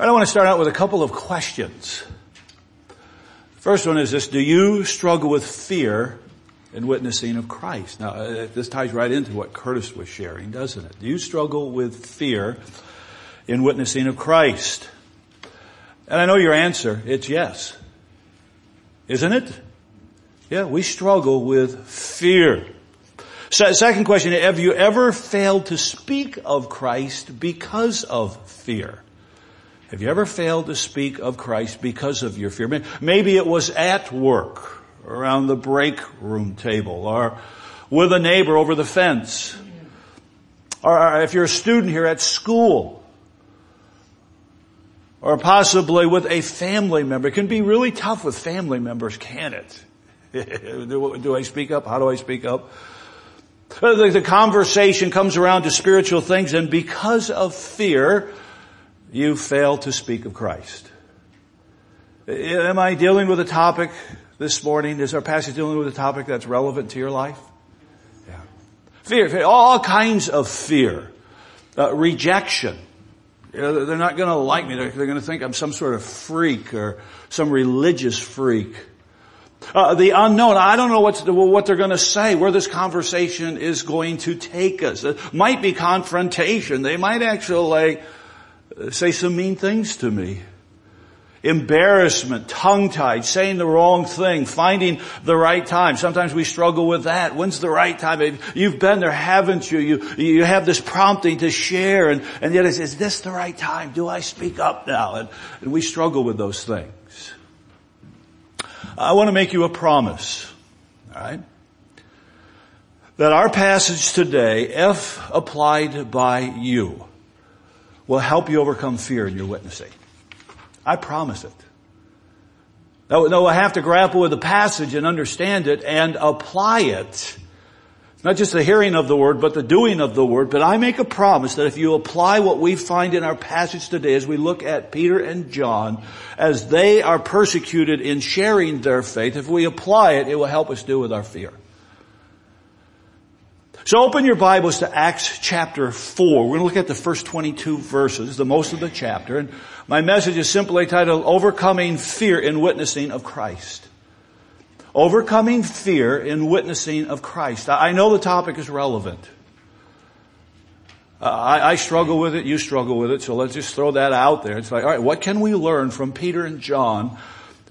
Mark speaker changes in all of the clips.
Speaker 1: right, I want to start out with a couple of questions. First one is this, do you struggle with fear in witnessing of Christ? Now, uh, this ties right into what Curtis was sharing, doesn't it? Do you struggle with fear in witnessing of Christ? And I know your answer, it's yes. Isn't it? Yeah, we struggle with fear. So, second question, have you ever failed to speak of Christ because of fear? Have you ever failed to speak of Christ because of your fear? Maybe it was at work, around the break room table, or with a neighbor over the fence. Or if you're a student here at school, or possibly with a family member. It can be really tough with family members, can it? do, I speak up? How do I speak up? The conversation comes around to spiritual things and because of fear, you fail to speak of Christ. Am I dealing with a topic this morning? Is our passage dealing with a topic that's relevant to your life? Yeah. Fear, fear all kinds of fear. Uh, rejection. You know, they're not gonna like me. They're, they're gonna think I'm some sort of freak or some religious freak. Uh, the unknown. I don't know what, what they're going to say, where this conversation is going to take us. It might be confrontation. They might actually say some mean things to me. Embarrassment, tongue-tied, saying the wrong thing, finding the right time. Sometimes we struggle with that. When's the right time? You've been there, haven't you? You, you have this prompting to share and, and yet is this the right time? Do I speak up now? And, and we struggle with those things. I want to make you a promise. Alright? That our passage today, if applied by you, will help you overcome fear in your witnessing. I promise it. No, I have to grapple with the passage and understand it and apply it. Not just the hearing of the word, but the doing of the word. But I make a promise that if you apply what we find in our passage today as we look at Peter and John, as they are persecuted in sharing their faith, if we apply it, it will help us deal with our fear. So open your Bibles to Acts chapter 4. We're going to look at the first 22 verses, the most of the chapter. And my message is simply titled, Overcoming Fear in Witnessing of Christ. Overcoming fear in witnessing of Christ. I know the topic is relevant. Uh, I, I, struggle with it, you struggle with it, so let's just throw that out there. It's like, alright, what can we learn from Peter and John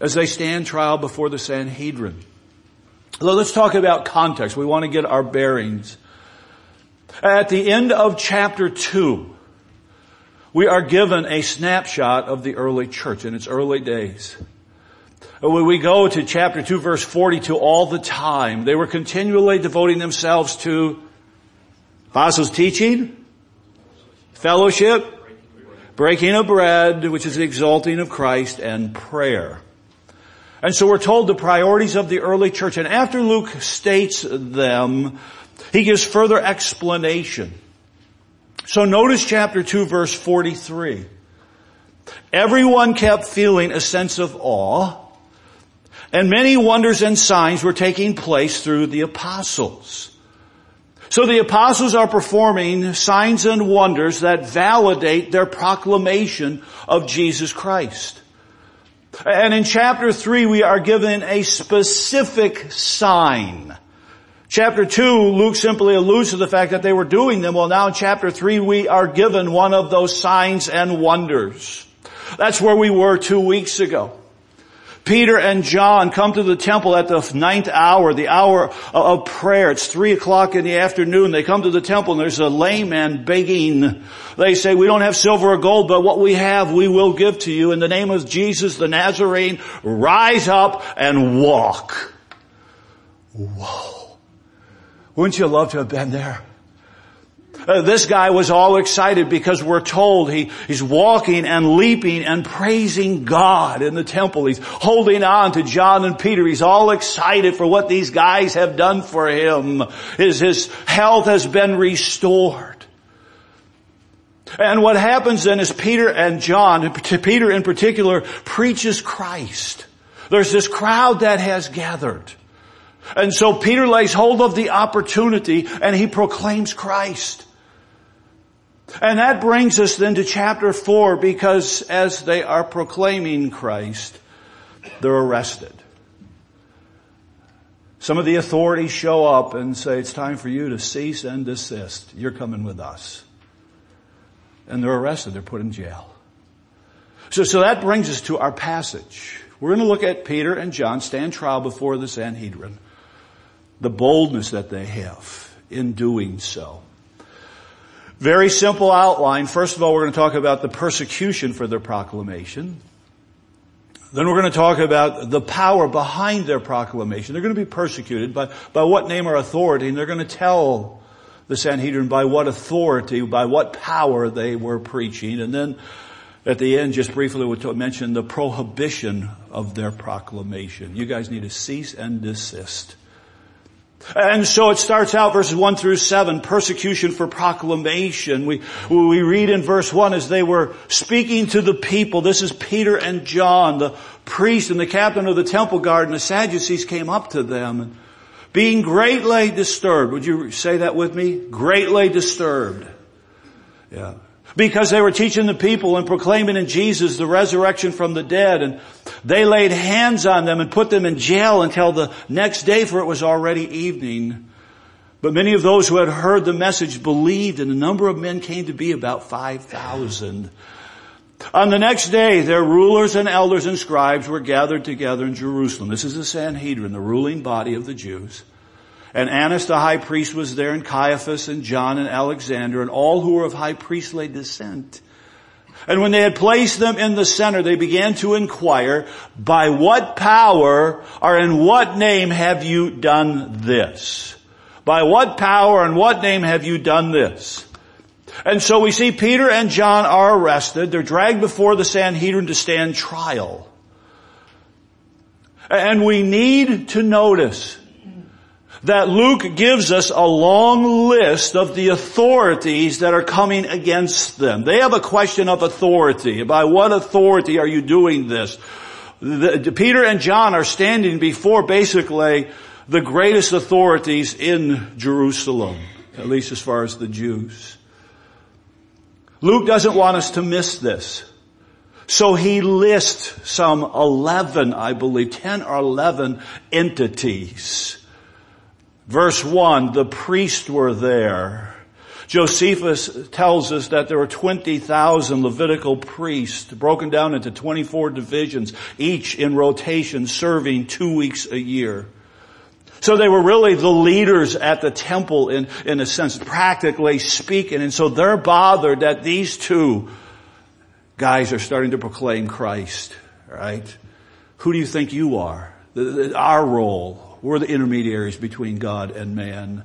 Speaker 1: as they stand trial before the Sanhedrin? So let's talk about context. We want to get our bearings. At the end of chapter 2, we are given a snapshot of the early church in its early days. When we go to chapter 2 verse 42 all the time, they were continually devoting themselves to apostles teaching, fellowship, breaking of bread, which is the exalting of Christ, and prayer. And so we're told the priorities of the early church. And after Luke states them, he gives further explanation. So notice chapter 2 verse 43. Everyone kept feeling a sense of awe and many wonders and signs were taking place through the apostles. So the apostles are performing signs and wonders that validate their proclamation of Jesus Christ. And in chapter 3 we are given a specific sign. Chapter 2, Luke simply alludes to the fact that they were doing them. Well now in chapter 3 we are given one of those signs and wonders. That's where we were two weeks ago. Peter and John come to the temple at the ninth hour, the hour of prayer. It's three o'clock in the afternoon. They come to the temple and there's a lame man begging. They say, we don't have silver or gold, but what we have we will give to you. In the name of Jesus the Nazarene, rise up and walk. Whoa. Wouldn't you love to have been there? Uh, this guy was all excited because we're told he, he's walking and leaping and praising God in the temple. He's holding on to John and Peter. He's all excited for what these guys have done for him. His, his health has been restored. And what happens then is Peter and John, Peter in particular, preaches Christ. There's this crowd that has gathered. And so Peter lays hold of the opportunity and he proclaims Christ. And that brings us then to chapter four because as they are proclaiming Christ, they're arrested. Some of the authorities show up and say, it's time for you to cease and desist. You're coming with us. And they're arrested. They're put in jail. So, so that brings us to our passage. We're going to look at Peter and John stand trial before the Sanhedrin. The boldness that they have in doing so. Very simple outline. First of all, we're going to talk about the persecution for their proclamation. Then we're going to talk about the power behind their proclamation. They're going to be persecuted by, by what name or authority, and they're going to tell the Sanhedrin by what authority, by what power they were preaching. And then at the end, just briefly, we'll mention the prohibition of their proclamation. You guys need to cease and desist. And so it starts out verses 1 through 7, persecution for proclamation. We, we read in verse 1 as they were speaking to the people, this is Peter and John, the priest and the captain of the temple guard and the Sadducees came up to them and being greatly disturbed. Would you say that with me? Greatly disturbed. Yeah because they were teaching the people and proclaiming in Jesus the resurrection from the dead and they laid hands on them and put them in jail until the next day for it was already evening. But many of those who had heard the message believed and the number of men came to be about 5,000. On the next day, their rulers and elders and scribes were gathered together in Jerusalem. This is the Sanhedrin, the ruling body of the Jews. And Annas the high priest was there and Caiaphas and John and Alexander and all who were of high priestly descent. And when they had placed them in the center, they began to inquire, by what power or in what name have you done this? By what power and what name have you done this? And so we see Peter and John are arrested. They're dragged before the Sanhedrin to stand trial. And we need to notice that Luke gives us a long list of the authorities that are coming against them. They have a question of authority. By what authority are you doing this? The, Peter and John are standing before basically the greatest authorities in Jerusalem, at least as far as the Jews. Luke doesn't want us to miss this. So he lists some 11, I believe, 10 or 11 entities Verse 1, the priests were there. Josephus tells us that there were 20,000 Levitical priests broken down into 24 divisions, each in rotation serving two weeks a year. So they were really the leaders at the temple in, in a sense, practically speaking. And so they're bothered that these two guys are starting to proclaim Christ, right? Who do you think you are? Our role. We're the intermediaries between God and man.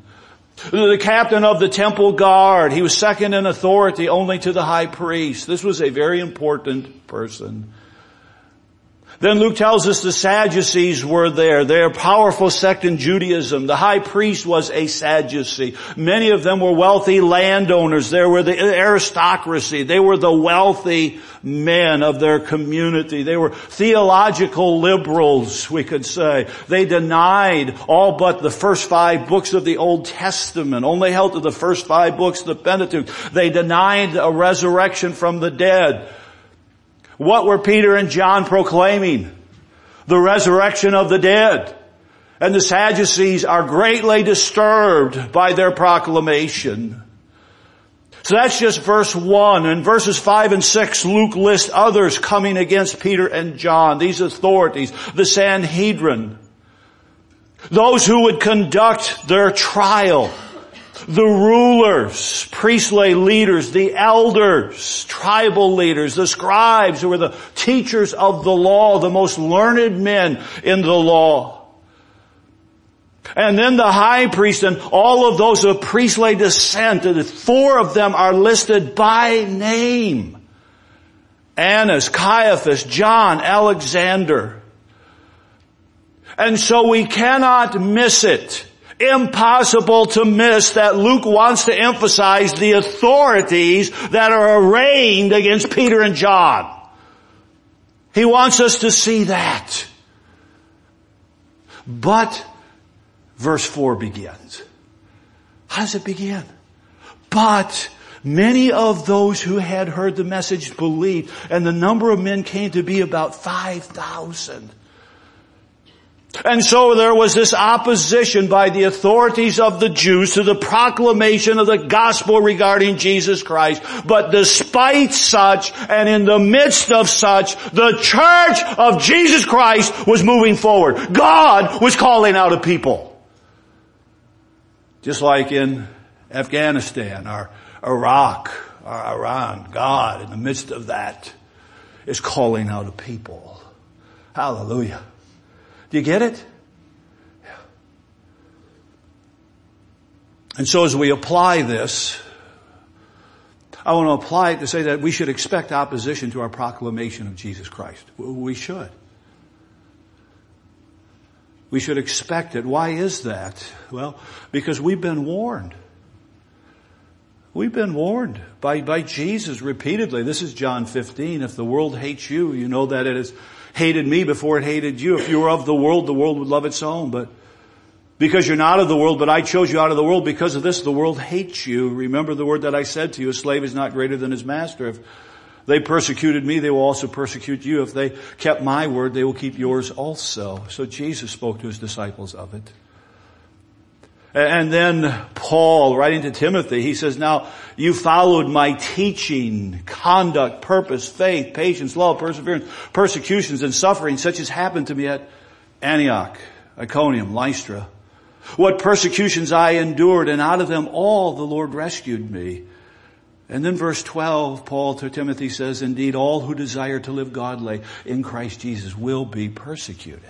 Speaker 1: The captain of the temple guard, he was second in authority only to the high priest. This was a very important person. Then Luke tells us the Sadducees were there. They're a powerful sect in Judaism. The high priest was a Sadducee. Many of them were wealthy landowners. There were the aristocracy. They were the wealthy men of their community. They were theological liberals, we could say. They denied all but the first five books of the Old Testament, only held to the first five books of the Pentateuch. They denied a resurrection from the dead. What were Peter and John proclaiming? The resurrection of the dead. And the Sadducees are greatly disturbed by their proclamation. So that's just verse 1. And verses 5 and 6, Luke lists others coming against Peter and John, these authorities, the Sanhedrin. Those who would conduct their trial the rulers, priestly leaders, the elders, tribal leaders, the scribes who were the teachers of the law, the most learned men in the law. And then the high priest and all of those of priestly descent, four of them are listed by name. Annas, Caiaphas, John, Alexander. And so we cannot miss it impossible to miss that Luke wants to emphasize the authorities that are arraigned against Peter and John. He wants us to see that. But verse 4 begins. How does it begin? But Many of those who had heard the message believed, and the number of men came to be about 5,000. And so there was this opposition by the authorities of the Jews to the proclamation of the gospel regarding Jesus Christ. But despite such, and in the midst of such, the church of Jesus Christ was moving forward. God was calling out a people. Just like in Afghanistan or Iraq or Iran, God in the midst of that is calling out a people. Hallelujah. Do you get it? And so as we apply this, I want to apply it to say that we should expect opposition to our proclamation of Jesus Christ. We should. We should expect it. Why is that? Well, because we've been warned. We've been warned by, by Jesus repeatedly. This is John 15. If the world hates you, you know that it is hated me before it hated you. If you were of the world, the world would love its own. But because you're not of the world, but I chose you out of the world, because of this, the world hates you. Remember the word that I said to you, a slave is not greater than his master. If they persecuted me, they will also persecute you. If they kept my word, they will keep yours also. So Jesus spoke to his disciples of it. And then Paul, writing to Timothy, he says, now you followed my teaching, conduct, purpose, faith, patience, love, perseverance, persecutions and suffering, such as happened to me at Antioch, Iconium, Lystra. What persecutions I endured and out of them all the Lord rescued me. And then verse 12, Paul to Timothy says, indeed all who desire to live godly in Christ Jesus will be persecuted.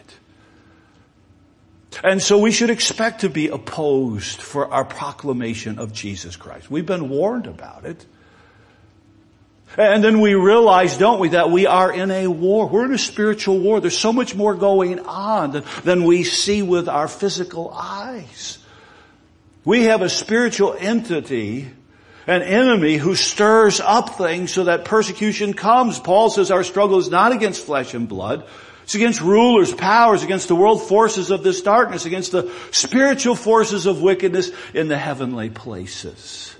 Speaker 1: And so we should expect to be opposed for our proclamation of Jesus Christ. We've been warned about it. And then we realize, don't we, that we are in a war. We're in a spiritual war. There's so much more going on than, we see with our physical eyes. We have a spiritual entity, an enemy who stirs up things so that persecution comes. Paul says our struggle is not against flesh and blood, it's against rulers, powers, against the world forces of this darkness, against the spiritual forces of wickedness in the heavenly places.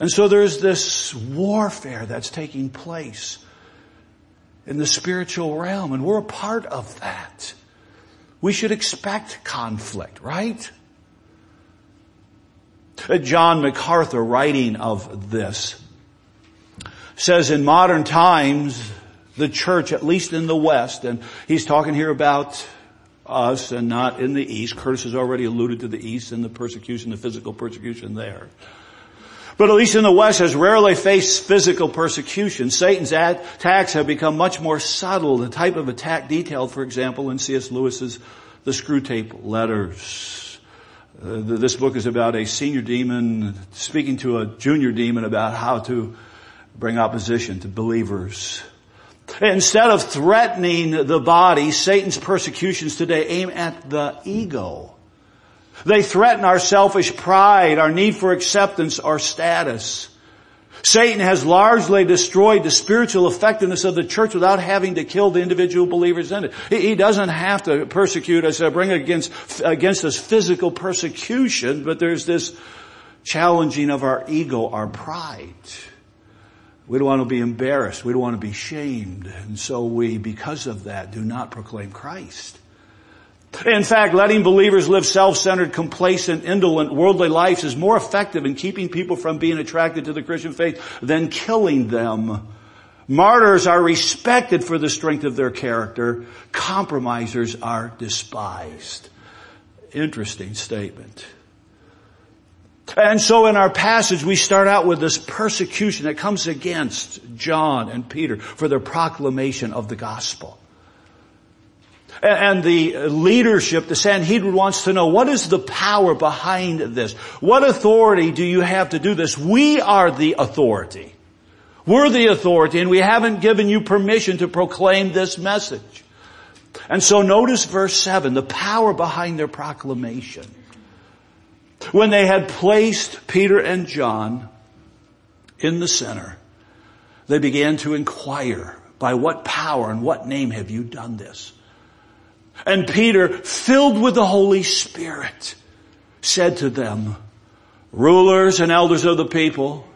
Speaker 1: And so there's this warfare that's taking place in the spiritual realm, and we're a part of that. We should expect conflict, right? Uh, John MacArthur, writing of this, says in modern times, the church, at least in the West, and he's talking here about us and not in the East. Curtis has already alluded to the East and the persecution, the physical persecution there. But at least in the West has rarely faced physical persecution. Satan's attacks have become much more subtle. The type of attack detailed, for example, in C.S. Lewis's The Screwtape Letters. Uh, this book is about a senior demon speaking to a junior demon about how to bring opposition to believers. Instead of threatening the body, Satan's persecutions today aim at the ego. They threaten our selfish pride, our need for acceptance, our status. Satan has largely destroyed the spiritual effectiveness of the church without having to kill the individual believers in it. He doesn't have to persecute us, or bring against, against us physical persecution, but there's this challenging of our ego, our pride. We don't want to be embarrassed. We don't want to be shamed. And so we, because of that, do not proclaim Christ. In fact, letting believers live self-centered, complacent, indolent, worldly lives is more effective in keeping people from being attracted to the Christian faith than killing them. Martyrs are respected for the strength of their character. Compromisers are despised. Interesting statement. And so in our passage, we start out with this persecution that comes against John and Peter for their proclamation of the gospel. And the leadership, the Sanhedrin wants to know, what is the power behind this? What authority do you have to do this? We are the authority. We're the authority and we haven't given you permission to proclaim this message. And so notice verse 7, the power behind their proclamation. When they had placed Peter and John in the center, they began to inquire, by what power and what name have you done this? And Peter, filled with the Holy Spirit, said to them, rulers and elders of the people,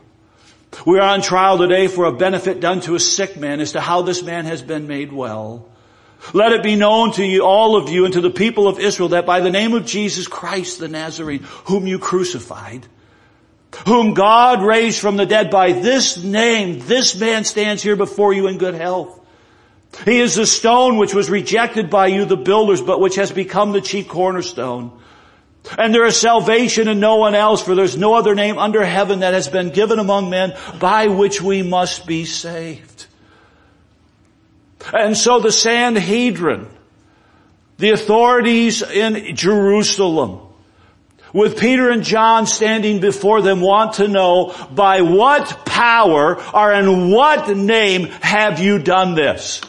Speaker 1: we are on trial today for a benefit done to a sick man as to how this man has been made well. Let it be known to you, all of you, and to the people of Israel that by the name of Jesus Christ the Nazarene, whom you crucified, whom God raised from the dead, by this name, this man stands here before you in good health. He is the stone which was rejected by you, the builders, but which has become the chief cornerstone. And there is salvation in no one else, for there's no other name under heaven that has been given among men by which we must be saved. And so the Sanhedrin, the authorities in Jerusalem, with Peter and John standing before them want to know by what power or in what name have you done this?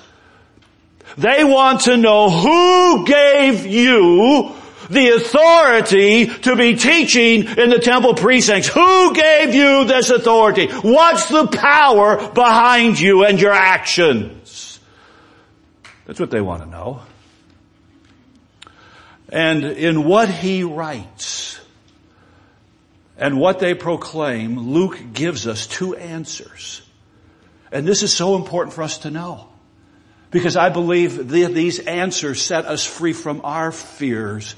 Speaker 1: They want to know who gave you the authority to be teaching in the temple precincts. Who gave you this authority? What's the power behind you and your actions? That's what they want to know. And in what he writes and what they proclaim, Luke gives us two answers. And this is so important for us to know. Because I believe these answers set us free from our fears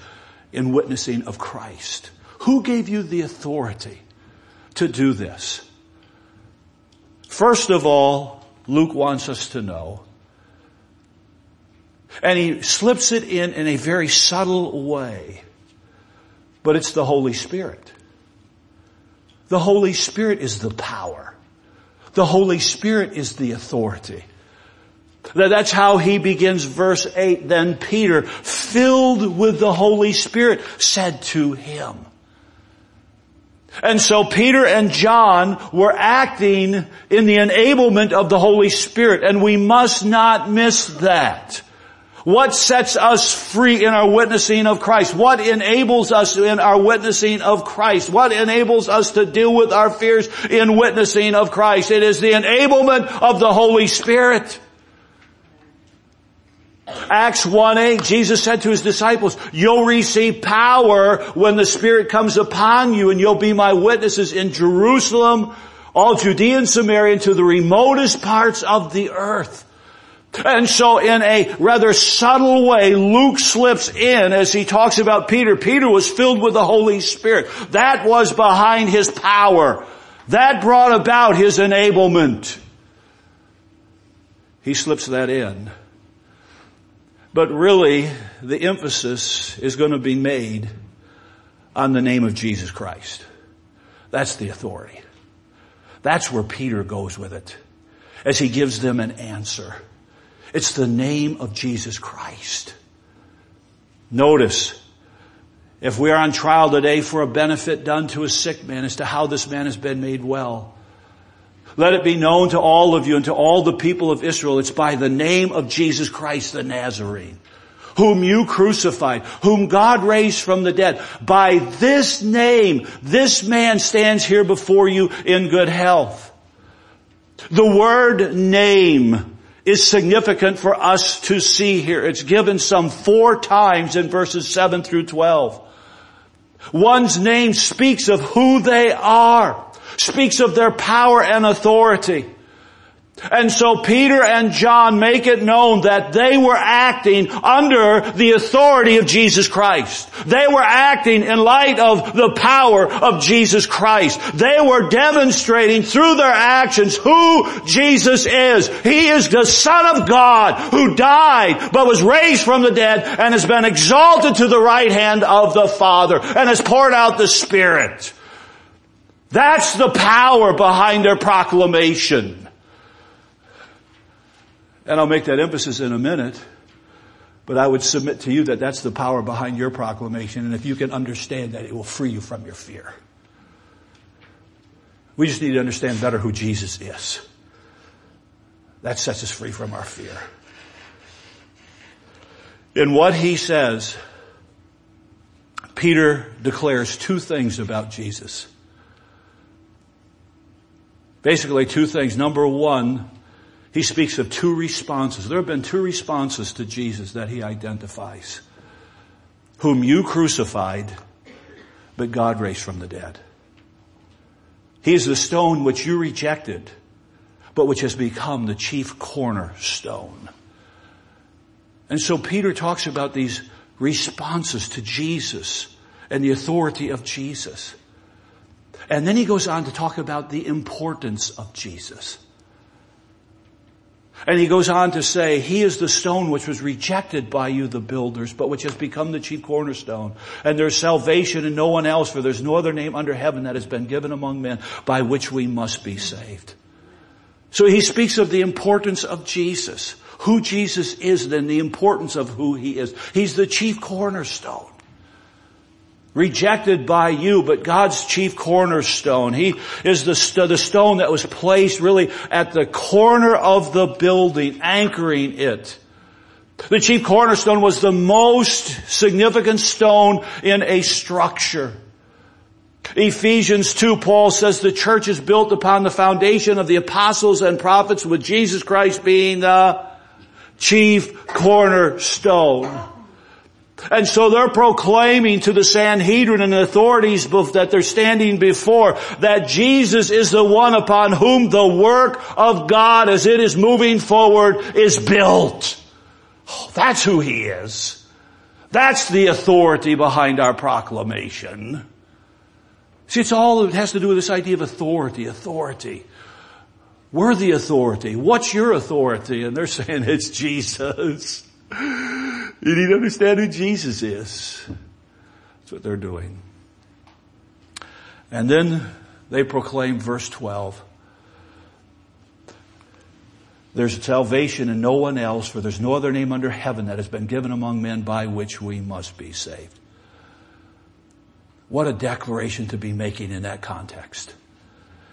Speaker 1: in witnessing of Christ. Who gave you the authority to do this? First of all, Luke wants us to know, and he slips it in in a very subtle way, but it's the Holy Spirit. The Holy Spirit is the power. The Holy Spirit is the authority. That's how he begins verse 8. Then Peter, filled with the Holy Spirit, said to him. And so Peter and John were acting in the enablement of the Holy Spirit, and we must not miss that. What sets us free in our witnessing of Christ? What enables us in our witnessing of Christ? What enables us to deal with our fears in witnessing of Christ? It is the enablement of the Holy Spirit. Acts 1-8, Jesus said to his disciples, you'll receive power when the Spirit comes upon you and you'll be my witnesses in Jerusalem, all Judea and Samaria and to the remotest parts of the earth. And so in a rather subtle way, Luke slips in as he talks about Peter. Peter was filled with the Holy Spirit. That was behind his power. That brought about his enablement. He slips that in. But really, the emphasis is going to be made on the name of Jesus Christ. That's the authority. That's where Peter goes with it as he gives them an answer. It's the name of Jesus Christ. Notice, if we are on trial today for a benefit done to a sick man as to how this man has been made well, let it be known to all of you and to all the people of Israel. It's by the name of Jesus Christ the Nazarene, whom you crucified, whom God raised from the dead. By this name, this man stands here before you in good health. The word name is significant for us to see here. It's given some four times in verses 7 through 12. One's name speaks of who they are speaks of their power and authority. And so Peter and John make it known that they were acting under the authority of Jesus Christ. They were acting in light of the power of Jesus Christ. They were demonstrating through their actions who Jesus is. He is the Son of God who died but was raised from the dead and has been exalted to the right hand of the Father and has poured out the Spirit. That's the power behind their proclamation. And I'll make that emphasis in a minute. But I would submit to you that that's the power behind your proclamation. And if you can understand that, it will free you from your fear. We just need to understand better who Jesus is. That sets us free from our fear. In what he says, Peter declares two things about Jesus. Basically two things. Number one, he speaks of two responses. There have been two responses to Jesus that he identifies. Whom you crucified, but God raised from the dead. He is the stone which you rejected, but which has become the chief cornerstone. And so Peter talks about these responses to Jesus and the authority of Jesus. And then he goes on to talk about the importance of Jesus. And he goes on to say, He is the stone which was rejected by you, the builders, but which has become the chief cornerstone. And there's salvation in no one else, for there's no other name under heaven that has been given among men by which we must be saved. So he speaks of the importance of Jesus, who Jesus is, and the importance of who he is. He's the chief cornerstone rejected by you, but God's chief cornerstone. He is the, st- the stone that was placed really at the corner of the building, anchoring it. The chief cornerstone was the most significant stone in a structure. Ephesians 2, Paul says the church is built upon the foundation of the apostles and prophets with Jesus Christ being the chief cornerstone. And so they're proclaiming to the Sanhedrin and the authorities that they're standing before that Jesus is the one upon whom the work of God as it is moving forward is built. Oh, that's who He is. That's the authority behind our proclamation. See, it's all, it has to do with this idea of authority, authority. We're the authority. What's your authority? And they're saying it's Jesus. You need to understand who Jesus is. That's what they're doing. And then they proclaim verse 12. There's salvation in no one else, for there's no other name under heaven that has been given among men by which we must be saved. What a declaration to be making in that context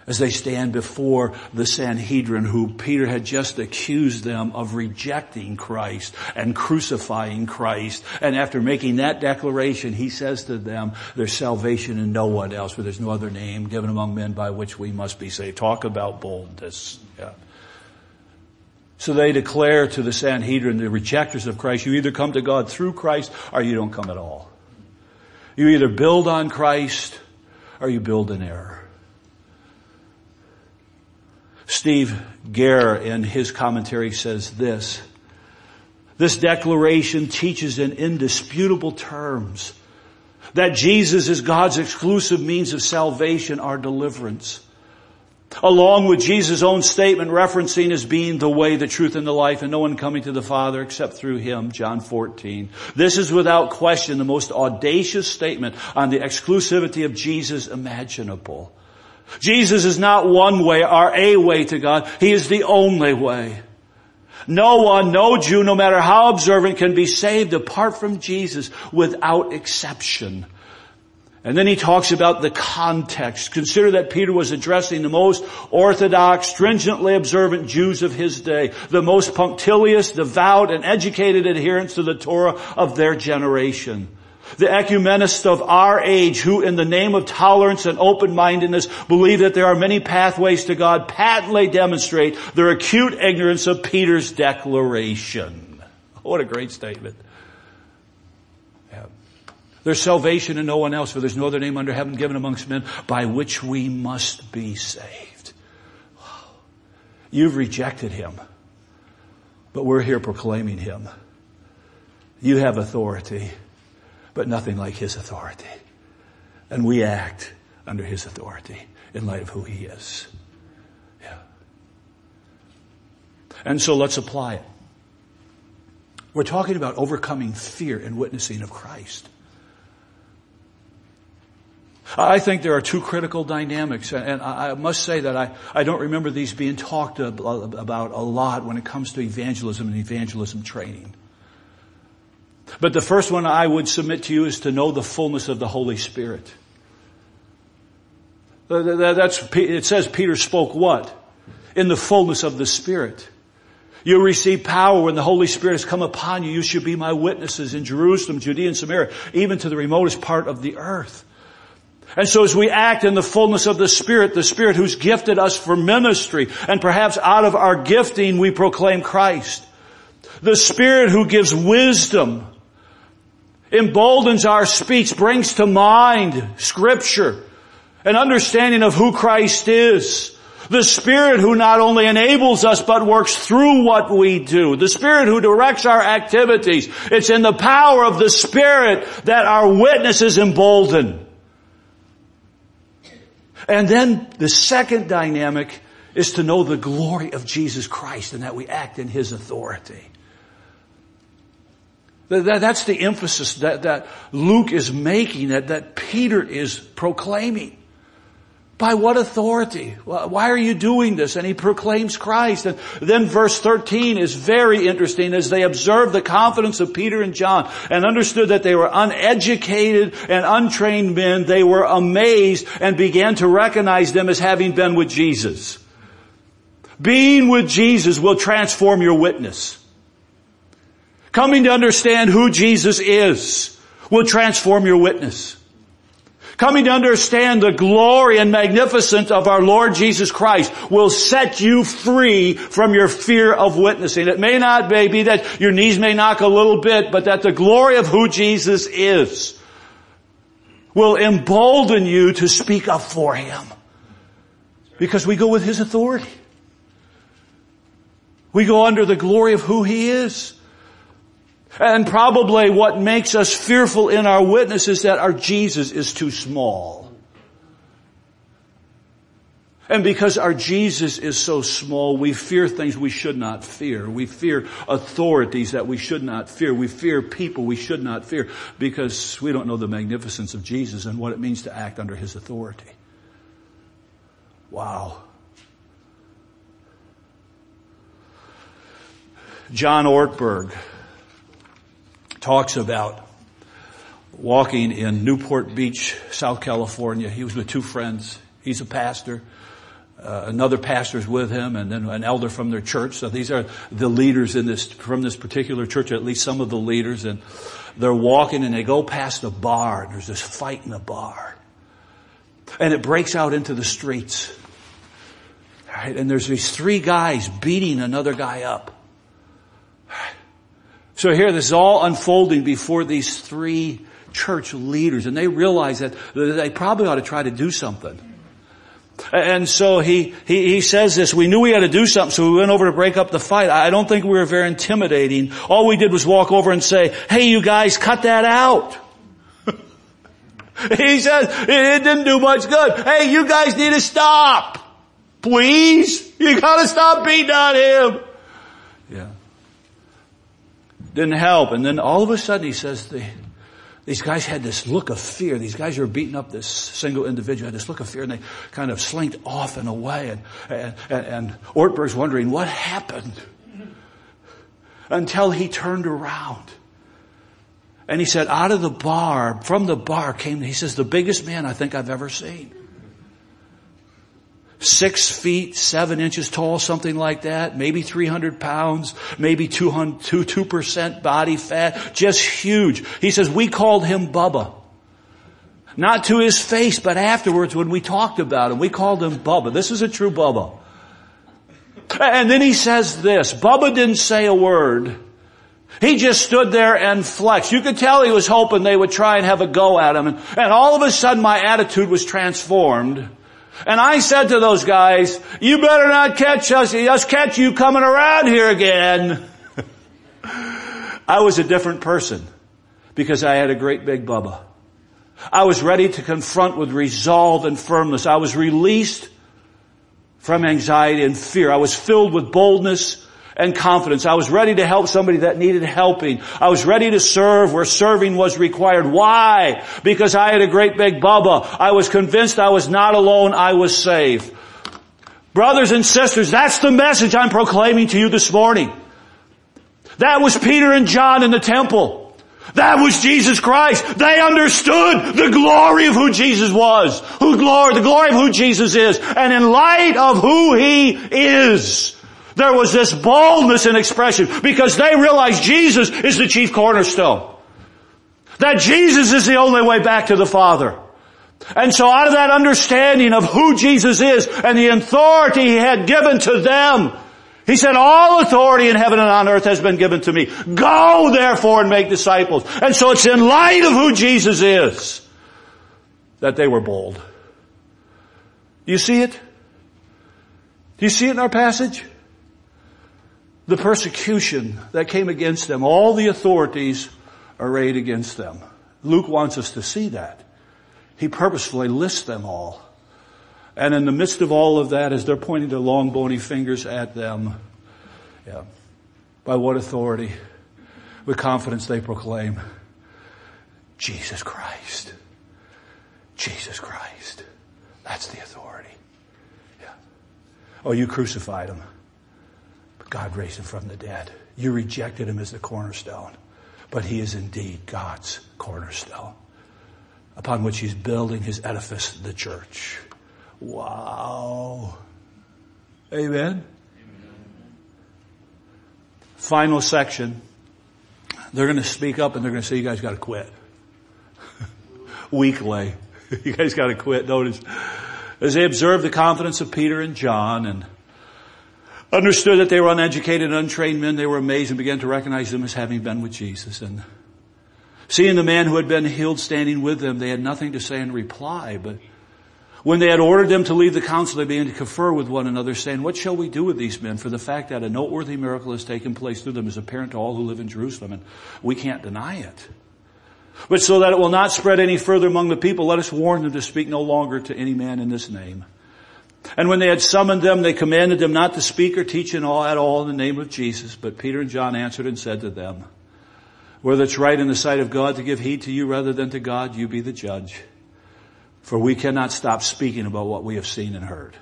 Speaker 1: as they stand before the Sanhedrin who Peter had just accused them of rejecting Christ and crucifying Christ. And after making that declaration, he says to them, there's salvation in no one else, for there's no other name given among men by which we must be saved. Talk about boldness. Yeah. So they declare to the Sanhedrin, the rejectors of Christ, you either come to God through Christ or you don't come at all. You either build on Christ or you build in error. Steve Gare in his commentary says this, this declaration teaches in indisputable terms that Jesus is God's exclusive means of salvation, our deliverance. Along with Jesus' own statement referencing as being the way, the truth, and the life, and no one coming to the Father except through Him, John 14. This is without question the most audacious statement on the exclusivity of Jesus imaginable. Jesus is not one way or a way to God. He is the only way. No one, no Jew, no matter how observant, can be saved apart from Jesus without exception. And then he talks about the context. Consider that Peter was addressing the most orthodox, stringently observant Jews of his day, the most punctilious, devout, and educated adherents to the Torah of their generation. The ecumenists of our age who in the name of tolerance and open-mindedness believe that there are many pathways to God patently demonstrate their acute ignorance of Peter's declaration. What a great statement. Yeah. There's salvation in no one else for there's no other name under heaven given amongst men by which we must be saved. You've rejected him, but we're here proclaiming him. You have authority but nothing like His authority. And we act under His authority in light of who He is. Yeah. And so let's apply it. We're talking about overcoming fear and witnessing of Christ. I think there are two critical dynamics, and I must say that I, I don't remember these being talked about a lot when it comes to evangelism and evangelism training. But the first one I would submit to you is to know the fullness of the Holy Spirit. Uh, that's, it says Peter spoke what? In the fullness of the Spirit. You receive power when the Holy Spirit has come upon you. You should be my witnesses in Jerusalem, Judea, and Samaria, even to the remotest part of the earth. And so as we act in the fullness of the Spirit, the Spirit who's gifted us for ministry, and perhaps out of our gifting we proclaim Christ. The Spirit who gives wisdom, emboldens our speech, brings to mind scripture, An understanding of who Christ is. The Spirit who not only enables us but works through what we do. The Spirit who directs our activities. It's in the power of the Spirit that our witness is emboldened. And then the second dynamic is to know the glory of Jesus Christ and that we act in His authority. That's the emphasis that, that Luke is making, that, that Peter is proclaiming. By what authority? Why are you doing this? And he proclaims Christ. And then verse 13 is very interesting as they observed the confidence of Peter and John and understood that they were uneducated and untrained men. They were amazed and began to recognize them as having been with Jesus. Being with Jesus will transform your witness. Coming to understand who Jesus is will transform your witness. Coming to understand the glory and magnificence of our Lord Jesus Christ will set you free from your fear of witnessing. It may not be that your knees may knock a little bit, but that the glory of who Jesus is will embolden you to speak up for Him. Because we go with His authority. We go under the glory of who He is. And probably what makes us fearful in our witness is that our Jesus is too small. And because our Jesus is so small, we fear things we should not fear. We fear authorities that we should not fear. We fear people we should not fear because we don't know the magnificence of Jesus and what it means to act under His authority. Wow. John Ortberg talks about walking in Newport Beach, South California. He was with two friends. He's a pastor. Uh, another pastor's with him and then an elder from their church. So these are the leaders in this, from this particular church, at least some of the leaders. And they're walking and they go past a bar and there's this fight in the bar. And it breaks out into the streets. Right? And there's these three guys beating another guy up. So here this is all unfolding before these three church leaders and they realize that they probably ought to try to do something. And so he, he, he says this, we knew we had to do something, so we went over to break up the fight. I don't think we were very intimidating. All we did was walk over and say, hey you guys, cut that out. he says, it didn't do much good. Hey, you guys need to stop. Please? You gotta stop beating on him. Didn't help. And then all of a sudden he says the, these guys had this look of fear. These guys were beating up this single individual, had this look of fear and they kind of slinked off and away and, and, and Ortberg's wondering what happened until he turned around. And he said, out of the bar, from the bar came, he says, the biggest man I think I've ever seen six feet, seven inches tall, something like that, maybe 300 pounds, maybe 200, 2, percent body fat, just huge. He says, we called him Bubba. Not to his face, but afterwards when we talked about him, we called him Bubba. This is a true Bubba. And then he says this, Bubba didn't say a word. He just stood there and flexed. You could tell he was hoping they would try and have a go at him. And, and all of a sudden my attitude was transformed. And I said to those guys, you better not catch us, us catch you coming around here again. I was a different person because I had a great big bubba. I was ready to confront with resolve and firmness. I was released from anxiety and fear. I was filled with boldness and confidence. I was ready to help somebody that needed helping. I was ready to serve where serving was required. Why? Because I had a great big bubba. I was convinced I was not alone. I was safe. Brothers and sisters, that's the message I'm proclaiming to you this morning. That was Peter and John in the temple. That was Jesus Christ. They understood the glory of who Jesus was. Who glory, the glory of who Jesus is. And in light of who He is, there was this boldness in expression because they realized Jesus is the chief cornerstone. That Jesus is the only way back to the Father. And so out of that understanding of who Jesus is and the authority He had given to them, He said, all authority in heaven and on earth has been given to me. Go therefore and make disciples. And so it's in light of who Jesus is that they were bold. You see it? Do you see it in our passage? The persecution that came against them, all the authorities arrayed against them. Luke wants us to see that. He purposefully lists them all. And in the midst of all of that, as they're pointing their long bony fingers at them, yeah, by what authority? With confidence they proclaim, Jesus Christ. Jesus Christ. That's the authority. Yeah. Oh, you crucified him. God raised him from the dead. You rejected him as the cornerstone. But he is indeed God's cornerstone upon which he's building his edifice, the church. Wow. Amen. Final section. They're going to speak up and they're going to say, you guys got to quit. Weekly. you guys got to quit. Notice, as they observed the confidence of Peter and John and understood that they were uneducated, untrained men, they were amazed and began to recognize them as having been with Jesus. And seeing the man who had been healed standing with them, they had nothing to say in reply, but when they had ordered them to leave the council, they began to confer with one another, saying, What shall we do with these men? For the fact that a noteworthy miracle has taken place through them is apparent to all who live in Jerusalem, and we can't deny it. But so that it will not spread any further among the people, let us warn them to speak no longer to any man in this name. And when they had summoned them, they commanded them not to speak or teach in all, at all in the name of Jesus. But Peter and John answered and said to them, Whether it's right in the sight of God to give heed to you rather than to God, you be the judge. For we cannot stop speaking about what we have seen and heard.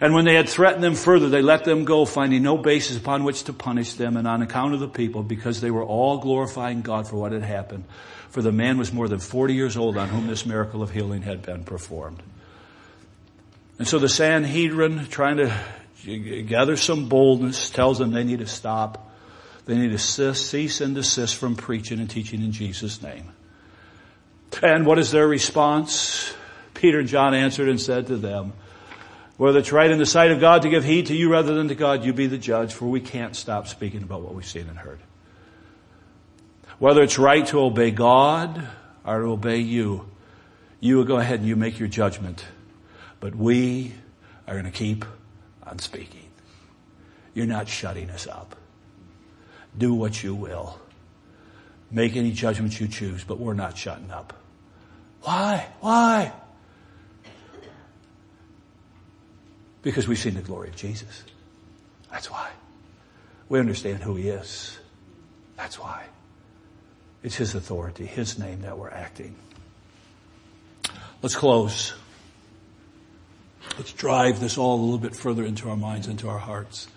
Speaker 1: And when they had threatened them further, they let them go, finding no basis upon which to punish them, and on account of the people, because they were all glorifying God for what had happened. For the man was more than 40 years old on whom this miracle of healing had been performed. And so the Sanhedrin, trying to gather some boldness, tells them they need to stop. They need to cease and desist from preaching and teaching in Jesus' name. And what is their response? Peter and John answered and said to them, whether it's right in the sight of God to give heed to you rather than to God, you be the judge, for we can't stop speaking about what we've seen and heard. Whether it's right to obey God or to obey you, you will go ahead and you make your judgment. But we are going to keep on speaking. You're not shutting us up. Do what you will. Make any judgments you choose, but we're not shutting up. Why? Why? Because we've seen the glory of Jesus. That's why. We understand who He is. That's why. It's His authority, His name that we're acting. Let's close. Let's drive this all a little bit further into our minds, into our hearts.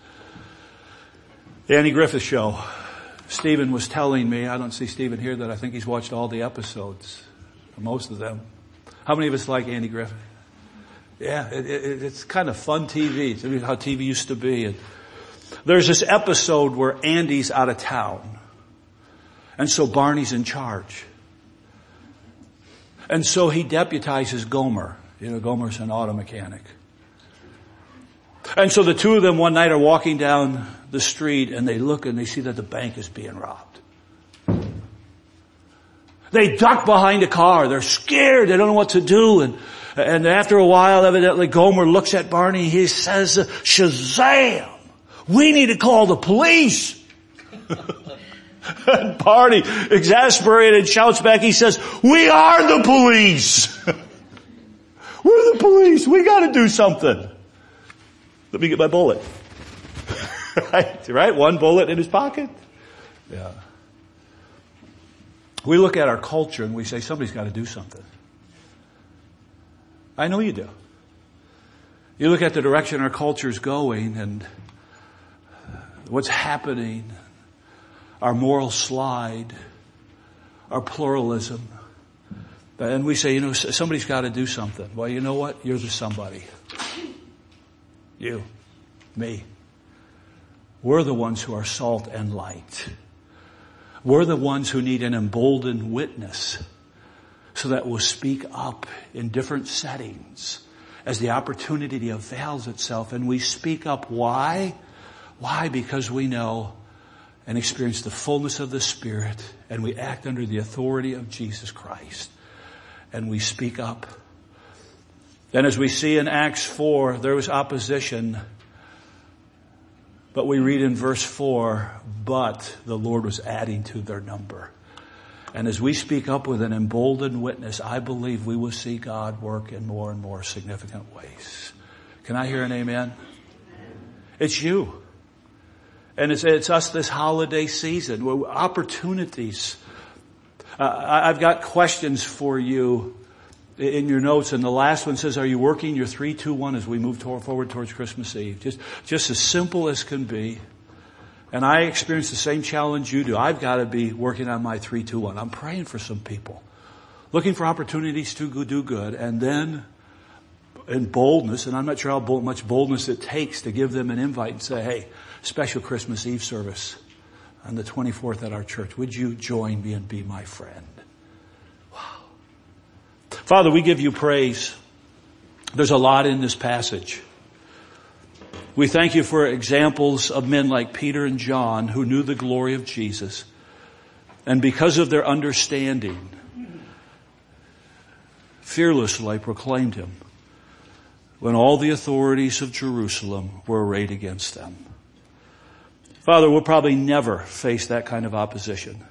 Speaker 1: The Andy Griffith Show. Stephen was telling me, I don't see Stephen here, that I think he's watched all the episodes, most of them. How many of us like Andy Griffith? Yeah, it, it, it's kind of fun TV. How TV used to be. And there's this episode where Andy's out of town. And so Barney's in charge. And so he deputizes Gomer. You know, Gomer's an auto mechanic. And so the two of them one night are walking down the street and they look and they see that the bank is being robbed. They duck behind a car. They're scared. They don't know what to do. And, and after a while, evidently Gomer looks at Barney. He says, Shazam! We need to call the police. and Barney, exasperated, shouts back. He says, we are the police. Police. We gotta do something. Let me get my bullet. right? Right? One bullet in his pocket. Yeah. We look at our culture and we say somebody's got to do something. I know you do. You look at the direction our culture is going and what's happening, our moral slide, our pluralism, and we say, you know, somebody's got to do something. Well, you know what? You're the somebody. You. Me. We're the ones who are salt and light. We're the ones who need an emboldened witness so that we'll speak up in different settings as the opportunity avails itself and we speak up. Why? Why? Because we know and experience the fullness of the Spirit and we act under the authority of Jesus Christ and we speak up Then as we see in Acts 4, there was opposition. But we read in verse 4, but the Lord was adding to their number. And as we speak up with an emboldened witness, I believe we will see God work in more and more significant ways. Can I hear an amen? It's you. And it's, it's us this holiday season, opportunities. Uh, I've got questions for you in your notes, and the last one says, "Are you working your three, two, one as we move toward, forward towards Christmas Eve?" Just, just as simple as can be. And I experience the same challenge you do. I've got to be working on my three, two, one. I'm praying for some people, looking for opportunities to do good, and then in boldness, and I'm not sure how bold, much boldness it takes to give them an invite and say, "Hey, special Christmas Eve service on the 24th at our church. Would you join me and be my friend?" Wow. Father, we give you praise. There's a lot in this passage. We thank you for examples of men like Peter and John who knew the glory of Jesus. And because of their understanding, fearlessly proclaimed him when all the authorities of Jerusalem were arrayed against them. Father, we'll probably never face that kind of opposition.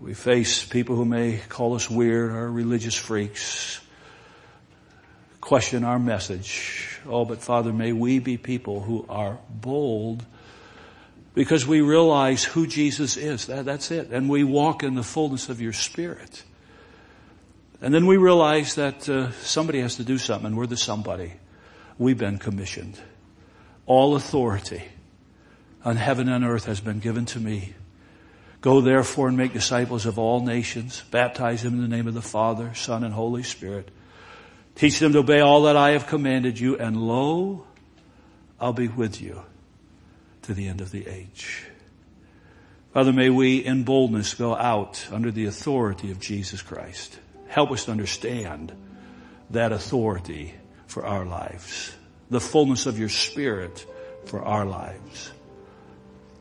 Speaker 1: We face people who may call us weird or religious freaks, question our message. Oh, but Father, may we be people who are bold because we realize who Jesus is. That, that's it. And we walk in the fullness of your Spirit. And then we realize that uh, somebody has to do something, and we're the somebody. We've been commissioned. All authority on heaven and earth has been given to me. Go therefore and make disciples of all nations, baptize them in the name of the Father, Son, and Holy Spirit. Teach them to obey all that I have commanded you, and lo, I'll be with you to the end of the age. Father, may we in boldness go out under the authority of Jesus Christ. Help us to understand that authority for our lives, the fullness of your Spirit for our lives.